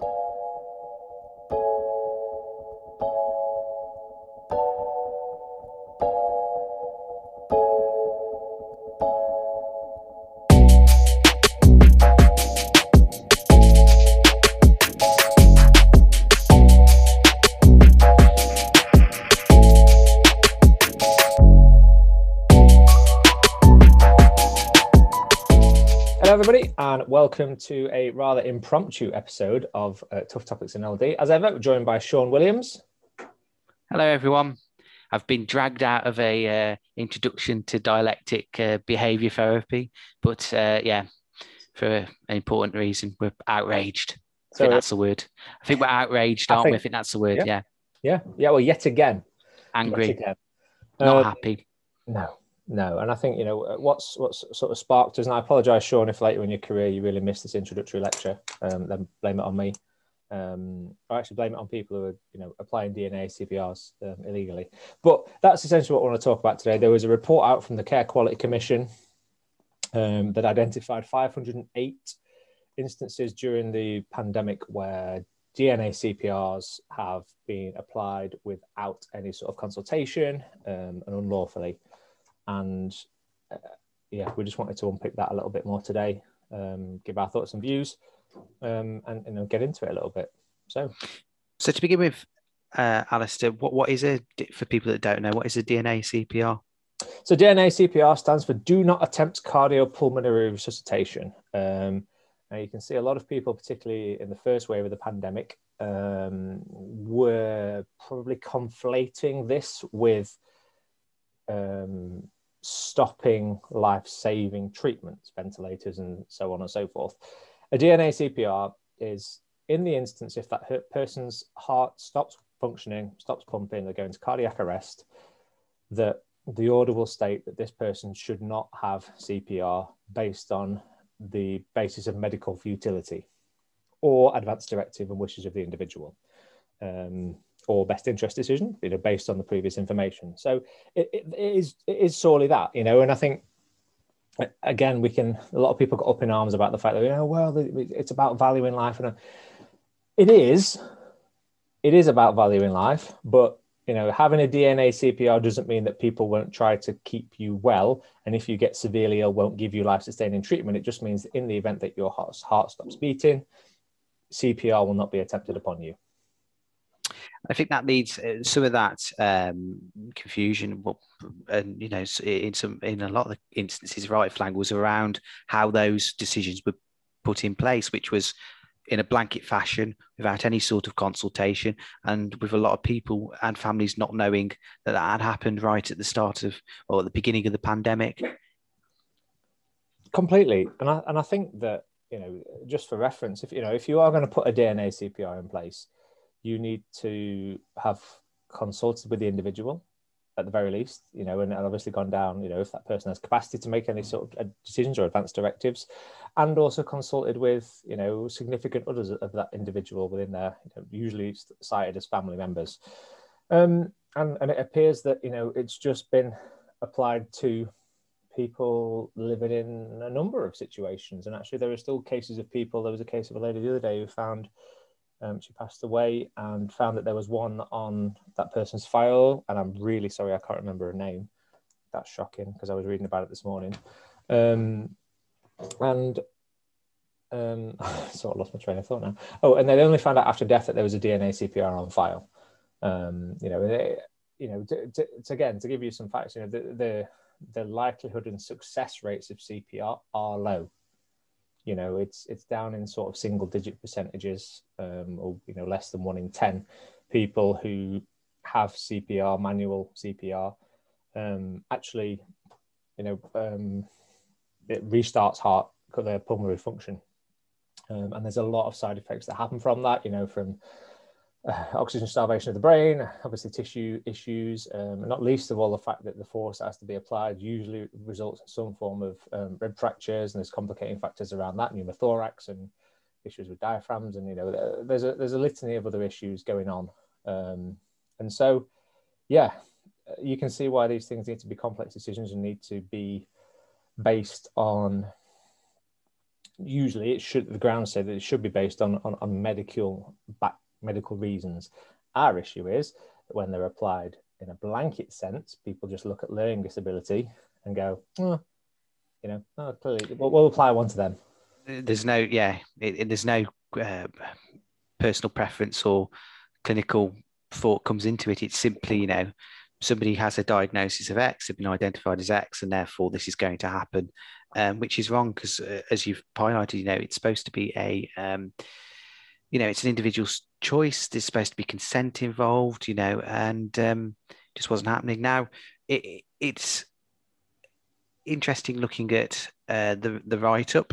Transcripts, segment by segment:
everybody, welcome to a rather impromptu episode of uh, Tough Topics in LD. As ever, joined by Sean Williams. Hello, everyone. I've been dragged out of a uh, introduction to dialectic uh, behaviour therapy, but uh, yeah, for an important reason, we're outraged. I think that's the word. I think we're outraged, aren't think, we? I think that's the word. Yeah. yeah. Yeah. Yeah. Well, yet again. Angry. Yet again. Not uh, happy. No no, and I think you know uh, what's what's sort of sparked us. And I apologise, Sean, if later in your career you really missed this introductory lecture. Um, then blame it on me. Um, or actually blame it on people who are you know applying DNA CPRs um, illegally. But that's essentially what I want to talk about today. There was a report out from the Care Quality Commission um, that identified 508 instances during the pandemic where DNA CPRs have been applied without any sort of consultation um, and unlawfully and uh, yeah, we just wanted to unpick that a little bit more today, um, give our thoughts and views, um, and you know get into it a little bit. So, so to begin with, uh, Alistair, what what is it for people that don't know? What is a DNA CPR? So DNA CPR stands for Do Not Attempt Cardiopulmonary Resuscitation. Um, now you can see a lot of people, particularly in the first wave of the pandemic, um, were probably conflating this with um, stopping life saving treatments, ventilators, and so on and so forth. A DNA CPR is in the instance if that person's heart stops functioning, stops pumping, they're going to cardiac arrest, that the order will state that this person should not have CPR based on the basis of medical futility or advance directive and wishes of the individual. Um, or best interest decision, you know, based on the previous information. So it, it, is it is solely that, you know, and I think again we can a lot of people got up in arms about the fact that you know well it's about valuing life and uh, it is it is about valuing life but you know having a dna cpr doesn't mean that people won't try to keep you well and if you get severely ill won't give you life sustaining treatment it just means in the event that your heart, heart stops beating cpr will not be attempted upon you I think that leads uh, some of that um, confusion, and you know, in some in a lot of the instances, right flag was around how those decisions were put in place, which was in a blanket fashion without any sort of consultation, and with a lot of people and families not knowing that that had happened right at the start of or at the beginning of the pandemic. Completely, and I and I think that you know, just for reference, if you know, if you are going to put a DNA CPR in place you need to have consulted with the individual at the very least, you know, and obviously gone down, you know, if that person has capacity to make any sort of uh, decisions or advanced directives, and also consulted with, you know, significant others of that individual within their, you know, usually cited as family members. Um, and, and it appears that, you know, it's just been applied to people living in a number of situations. And actually, there are still cases of people. There was a case of a lady the other day who found um, she passed away and found that there was one on that person's file. And I'm really sorry, I can't remember her name. That's shocking because I was reading about it this morning. Um, and um, sort of lost my train of thought now. Oh, and they only found out after death that there was a DNA CPR on file. Um, you know, you know, to, to, to, again to give you some facts, you know, the, the the likelihood and success rates of CPR are low you know it's it's down in sort of single digit percentages um, or you know less than one in 10 people who have cpr manual cpr um, actually you know um, it restarts heart cardiopulmonary function. Um, and there's a lot of side effects that happen from that you know from uh, oxygen starvation of the brain, obviously tissue issues, um, not least of all the fact that the force that has to be applied usually results in some form of um, rib fractures, and there's complicating factors around that, pneumothorax and issues with diaphragms, and you know there's a there's a litany of other issues going on, um, and so yeah, you can see why these things need to be complex decisions and need to be based on usually it should the grounds say that it should be based on on, on medical back, medical reasons. Our issue is that when they're applied in a blanket sense, people just look at learning disability and go, oh, you know, oh, clearly we'll, we'll, apply one to them. There's no, yeah, it, it, there's no uh, personal preference or clinical thought comes into it. It's simply, you know, somebody has a diagnosis of X, they've been identified as X, and therefore this is going to happen, um, which is wrong because, uh, as you've highlighted, you know, it's supposed to be a, um, you know, it's an individual's choice. There's supposed to be consent involved, you know, and um, just wasn't happening. Now, it, it's interesting looking at uh, the the write up.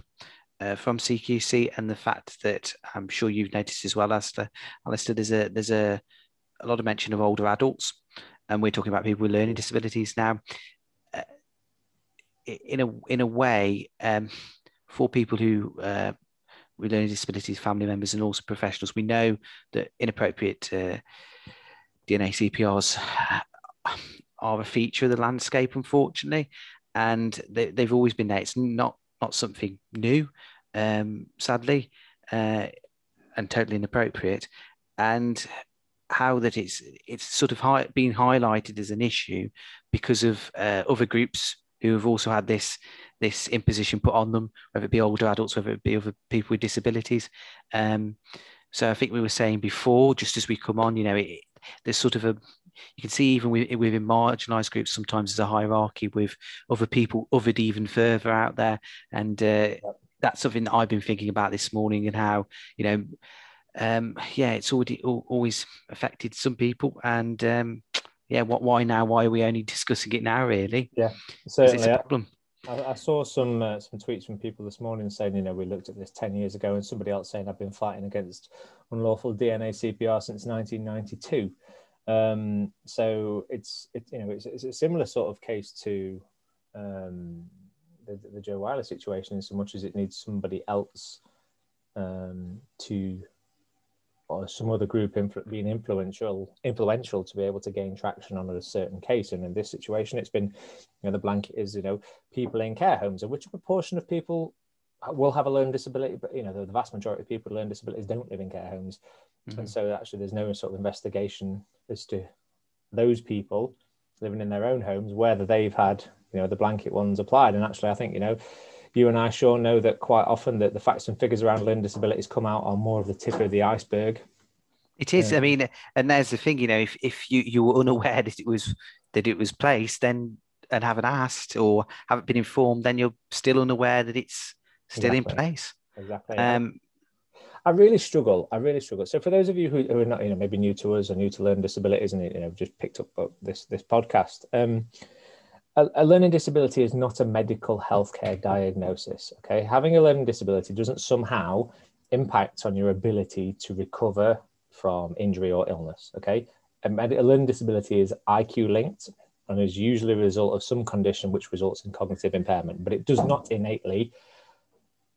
Uh, from CQC and the fact that I'm sure you've noticed as well, Alistair. Alistair, there's a there's a, a lot of mention of older adults and we're talking about people with learning disabilities now. Uh, in a in a way, um, for people who uh, with learning disabilities, family members, and also professionals, we know that inappropriate uh, DNA CPRs are a feature of the landscape, unfortunately, and they, have always been there. It's not not something new, um, sadly, uh, and totally inappropriate. And how that it's it's sort of high, being highlighted as an issue because of uh, other groups who have also had this this imposition put on them, whether it be older adults, whether it be other people with disabilities. Um, so I think we were saying before, just as we come on, you know, it, there's sort of a you can see even within marginalised groups sometimes there's a hierarchy with other people othered even further out there, and uh, that's something that I've been thinking about this morning and how you know um, yeah, it's already always affected some people, and um, yeah, what? Why now? Why are we only discussing it now? Really? Yeah, certainly. It's a problem. I, I saw some uh, some tweets from people this morning saying, you know, we looked at this ten years ago, and somebody else saying I've been fighting against unlawful DNA CPR since 1992. Um, so it's it, you know it's, it's a similar sort of case to um, the, the Joe Wyllie situation, in so much as it needs somebody else um, to or some other group influ- being influential influential to be able to gain traction on a certain case. And in this situation, it's been, you know, the blanket is, you know, people in care homes, and which proportion of people will have a learning disability, but you know, the, the vast majority of people with learning disabilities don't live in care homes. Mm-hmm. And so actually there's no sort of investigation as to those people living in their own homes, whether they've had, you know, the blanket ones applied. And actually I think, you know, you and I, Sean, know that quite often that the facts and figures around learning disabilities come out on more of the tip of the iceberg. It is. Yeah. I mean, and there's the thing, you know, if, if you, you were unaware that it was that it was placed, then and haven't asked or haven't been informed, then you're still unaware that it's still exactly. in place. Exactly. Um, I really struggle. I really struggle. So for those of you who, who, are not, you know, maybe new to us or new to learning disabilities and you know just picked up this this podcast, um, a, learning disability is not a medical healthcare diagnosis. Okay, having a learning disability doesn't somehow impact on your ability to recover from injury or illness. Okay, a, med- a learning disability is IQ linked and is usually a result of some condition which results in cognitive impairment, but it does not innately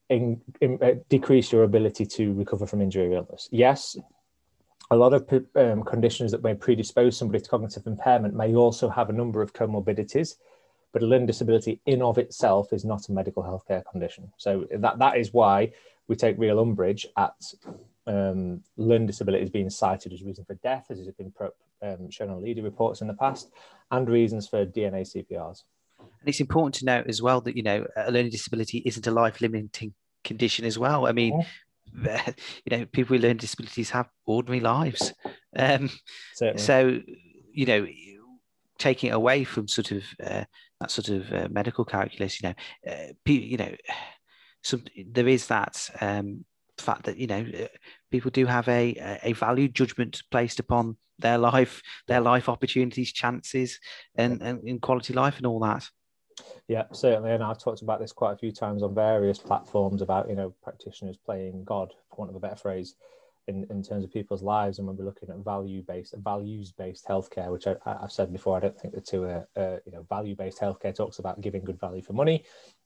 in, in, uh, decrease your ability to recover from injury or illness. Yes, a lot of um, conditions that may predispose somebody to cognitive impairment may also have a number of comorbidities, but a learning disability in of itself is not a medical healthcare condition. So that that is why we take real umbrage at um, learning disabilities being cited as reason for death, as has been pro, um, shown on LeDeR reports in the past, and reasons for DNA CPRs. And it's important to note as well that you know a learning disability isn't a life-limiting condition as well. I mean, you know, people with learning disabilities have ordinary lives. Um, so, you know, taking it away from sort of uh, that sort of uh, medical calculus, you know, uh, you know, some there is that um, fact that you know uh, people do have a a value judgment placed upon their life, their life opportunities, chances, and and in quality life and all that. Yeah, certainly. And I've talked about this quite a few times on various platforms about, you know, practitioners playing God, for want of a better phrase, in, in terms of people's lives. And when we're looking at value based, values based healthcare, which I, have said before, I don't think the two are, uh, you know, value based healthcare talks about giving good value for money.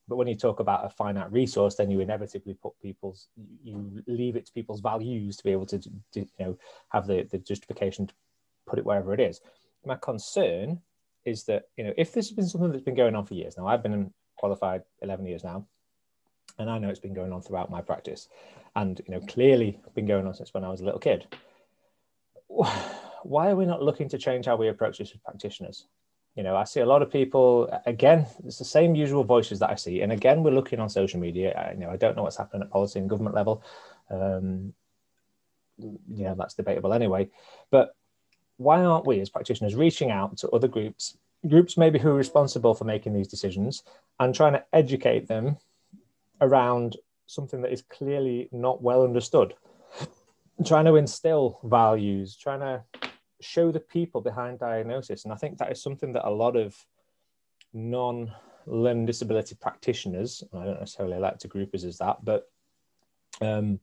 But when you talk about a finite resource, then you inevitably put people's, you leave it to people's values to be able to, to you know, have the, the justification to put it wherever it is. My concern is that you know if this has been something that's been going on for years now, I've been qualified eleven years now, and I know it's been going on throughout my practice, and you know clearly been going on since when I was a little kid. Why are we not looking to change how we approach this as practitioners? You know, I see a lot of people. Again, it's the same usual voices that I see, and again, we're looking on social media. I, you know, I don't know what's happening at policy and government level. Um, know, that's debatable anyway. But why aren't we as practitioners reaching out to other groups, groups maybe who are responsible for making these decisions, and trying to educate them around something that is clearly not well understood? Trying to instill values, trying to show the people behind diagnosis. And I think that is something that a lot of non learning disability practitioners, I don't necessarily like to group us as that, but um,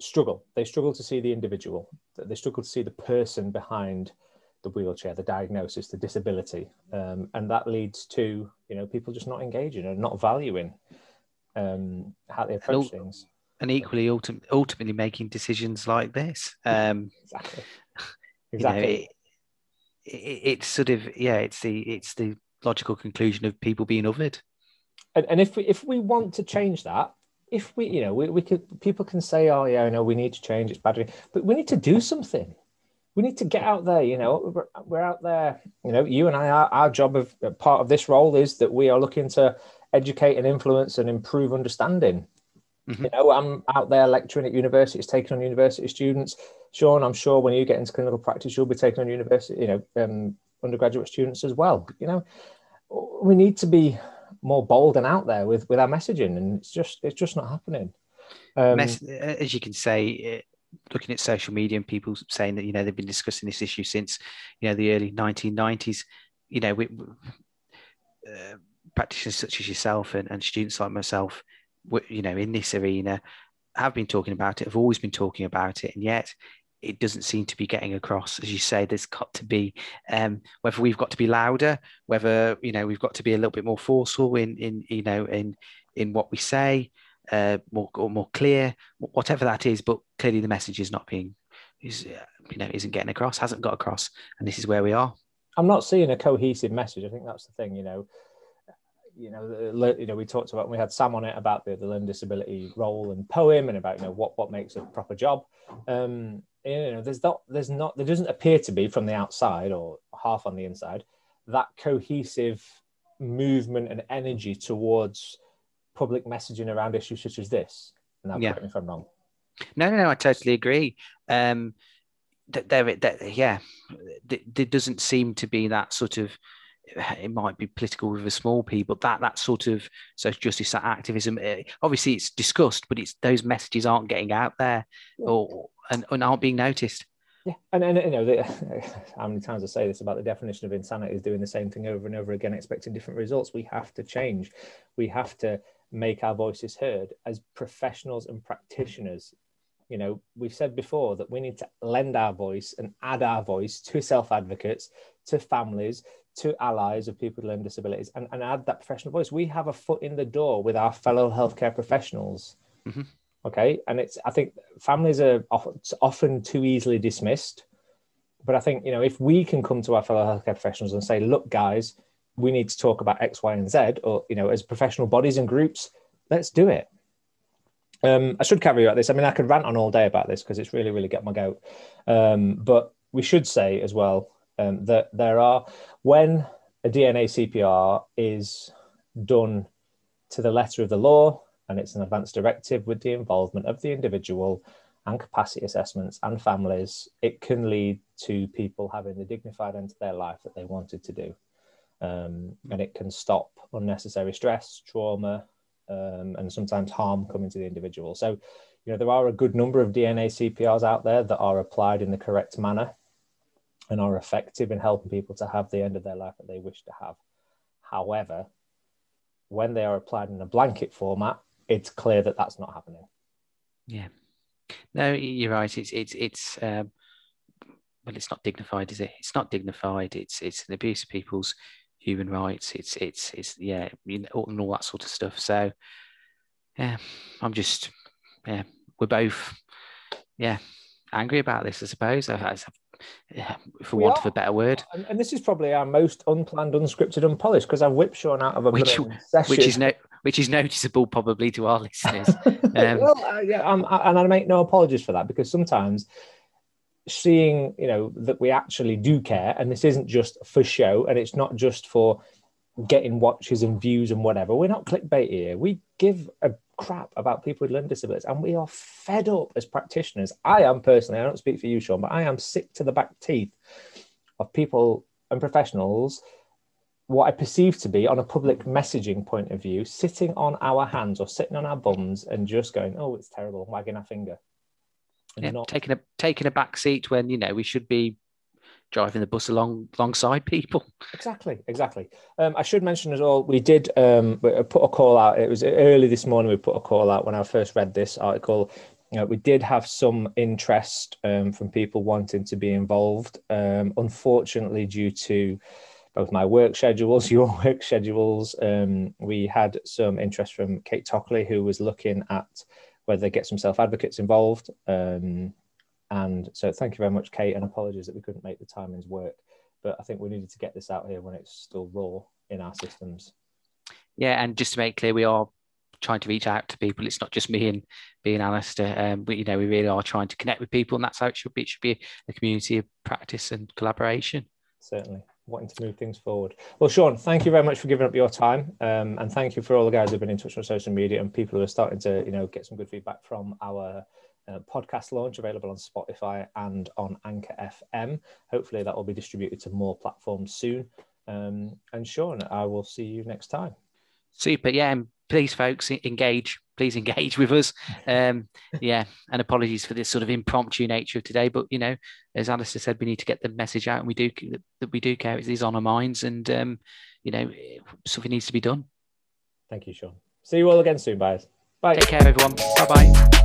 struggle. They struggle to see the individual. They struggle to see the person behind the wheelchair, the diagnosis, the disability, um, and that leads to you know people just not engaging and not valuing um, how they approach and, things. And equally, ultim- ultimately making decisions like this. Um, exactly. Exactly. You know, it, it, it's sort of yeah. It's the it's the logical conclusion of people being othered. And, and if we, if we want to change that, if we, you know, we, we could, people can say, oh, yeah, I know we need to change, it's bad, but we need to do something. We need to get out there, you know, we're, we're out there, you know, you and I, our, our job of part of this role is that we are looking to educate and influence and improve understanding. Mm-hmm. You know, I'm out there lecturing at universities, taking on university students. Sean, I'm sure when you get into clinical practice, you'll be taking on university, you know, um, undergraduate students as well. You know, we need to be more bold and out there with with our messaging, and it's just it's just not happening. Um, as you can say, eh, looking at social media and people saying that you know they've been discussing this issue since you know the early 1990s. You know, we, uh, practitioners such as yourself and, and students like myself, you know, in this arena, have been talking about it, have always been talking about it, and yet it doesn't seem to be getting across. As you say, there's got to be um, whether we've got to be louder, whether you know we've got to be a little bit more forceful in in you know in in what we say, uh, more or more clear, whatever that is. But clearly, the message is not being is uh, you know isn't getting across, hasn't got across, and this is where we are. I'm not seeing a cohesive message. I think that's the thing. You know, you know, you know, we talked about we had Sam on it about the, the learning disability role and poem and about you know what what makes a proper job. Um, you know, there's not, there's not, there doesn't appear to be from the outside or half on the inside that cohesive movement and energy towards public messaging around issues such as this. Now, yeah. correct me if I'm wrong. No, no, no, I totally agree. Um, that there, that, yeah, there doesn't seem to be that sort of. It might be political with a small p, but that that sort of social justice, that activism. Eh, obviously, it's discussed, but it's those messages aren't getting out there, yeah. or and, and aren't being noticed. Yeah, and, and you know, the, how many times I say this about the definition of insanity is doing the same thing over and over again, expecting different results. We have to change. We have to make our voices heard as professionals and practitioners. You know, we've said before that we need to lend our voice and add our voice to self advocates, to families, to allies of people with learning disabilities, and, and add that professional voice. We have a foot in the door with our fellow healthcare professionals. Mm-hmm. Okay? And it's i think families are often too easily dismissed. But i think you know if we can come to our fellow healthcare professionals and say look guys we need to talk about x y and z or you know as professional bodies and groups let's do it. Um, i should caveat this. I mean i could rant on all day about this because it's really really get my goat. Um, but we should say as well um, that there are when a dna cpr is done to the letter of the law and it's an advanced directive with the involvement of the individual and capacity assessments and families, it can lead to people having the dignified end to their life that they wanted to do. Um, and it can stop unnecessary stress, trauma, um, and sometimes harm coming to the individual. So, you know, there are a good number of DNA CPRs out there that are applied in the correct manner and are effective in helping people to have the end of their life that they wish to have. However, when they are applied in a blanket format, it's clear that that's not happening. Yeah, no, you're right. It's it's it's um, well, it's not dignified, is it? It's not dignified. It's it's an abuse of people's human rights. It's it's it's yeah, you know, and all that sort of stuff. So yeah, I'm just yeah, we're both yeah angry about this, I suppose. I, for we want are. of a better word. And, and, this is probably our most unplanned, unscripted, unpolished because I've whipped Sean out of a which, session. which is no which is noticeable probably to our listeners. Um, well, uh, yeah, I'm, and I make no apologies for that because sometimes seeing you know that we actually do care and this isn't just for show and it's not just for getting watches and views and whatever we're not clickbait here we give a crap about people with learning disabilities and we are fed up as practitioners. I am personally i don't speak for you sean but i am sick to the back teeth of people and professionals what i perceive to be on a public messaging point of view sitting on our hands or sitting on our bums and just going oh it's terrible wagging our finger. Yeah, not... taking a taking a back seat when you know we should be driving the bus along alongside people. Exactly, exactly. Um, I should mention as well, we did um, put a call out. It was early this morning. We put a call out when I first read this article. You know, we did have some interest um, from people wanting to be involved. Um, unfortunately, due to both my work schedules, your work schedules, um, we had some interest from Kate Tockley, who was looking at whether get some self advocates involved. Um, and so, thank you very much, Kate, and apologies that we couldn't make the timings work. But I think we needed to get this out here when it's still raw in our systems. Yeah, and just to make clear, we are trying to reach out to people. It's not just me and being Alistair. Um, but you know, we really are trying to connect with people, and that's how it should be. It should be a community of practice and collaboration. Certainly wanting to move things forward. Well, Sean, thank you very much for giving up your time, um, and thank you for all the guys who've been in touch on social media and people who are starting to, you know, get some good feedback from our uh, podcast launch available on Spotify and on Anchor FM. Hopefully, that will be distributed to more platforms soon. Um, and Sean, I will see you next time. Super. Yeah. And please, folks, engage. Please engage with us. Um, yeah. And apologies for this sort of impromptu nature of today. But, you know, as Alistair said, we need to get the message out and we do that we do care. It is on our minds. And, um, you know, something needs to be done. Thank you, Sean. See you all again soon, guys. Bye. Take care, everyone. Bye bye.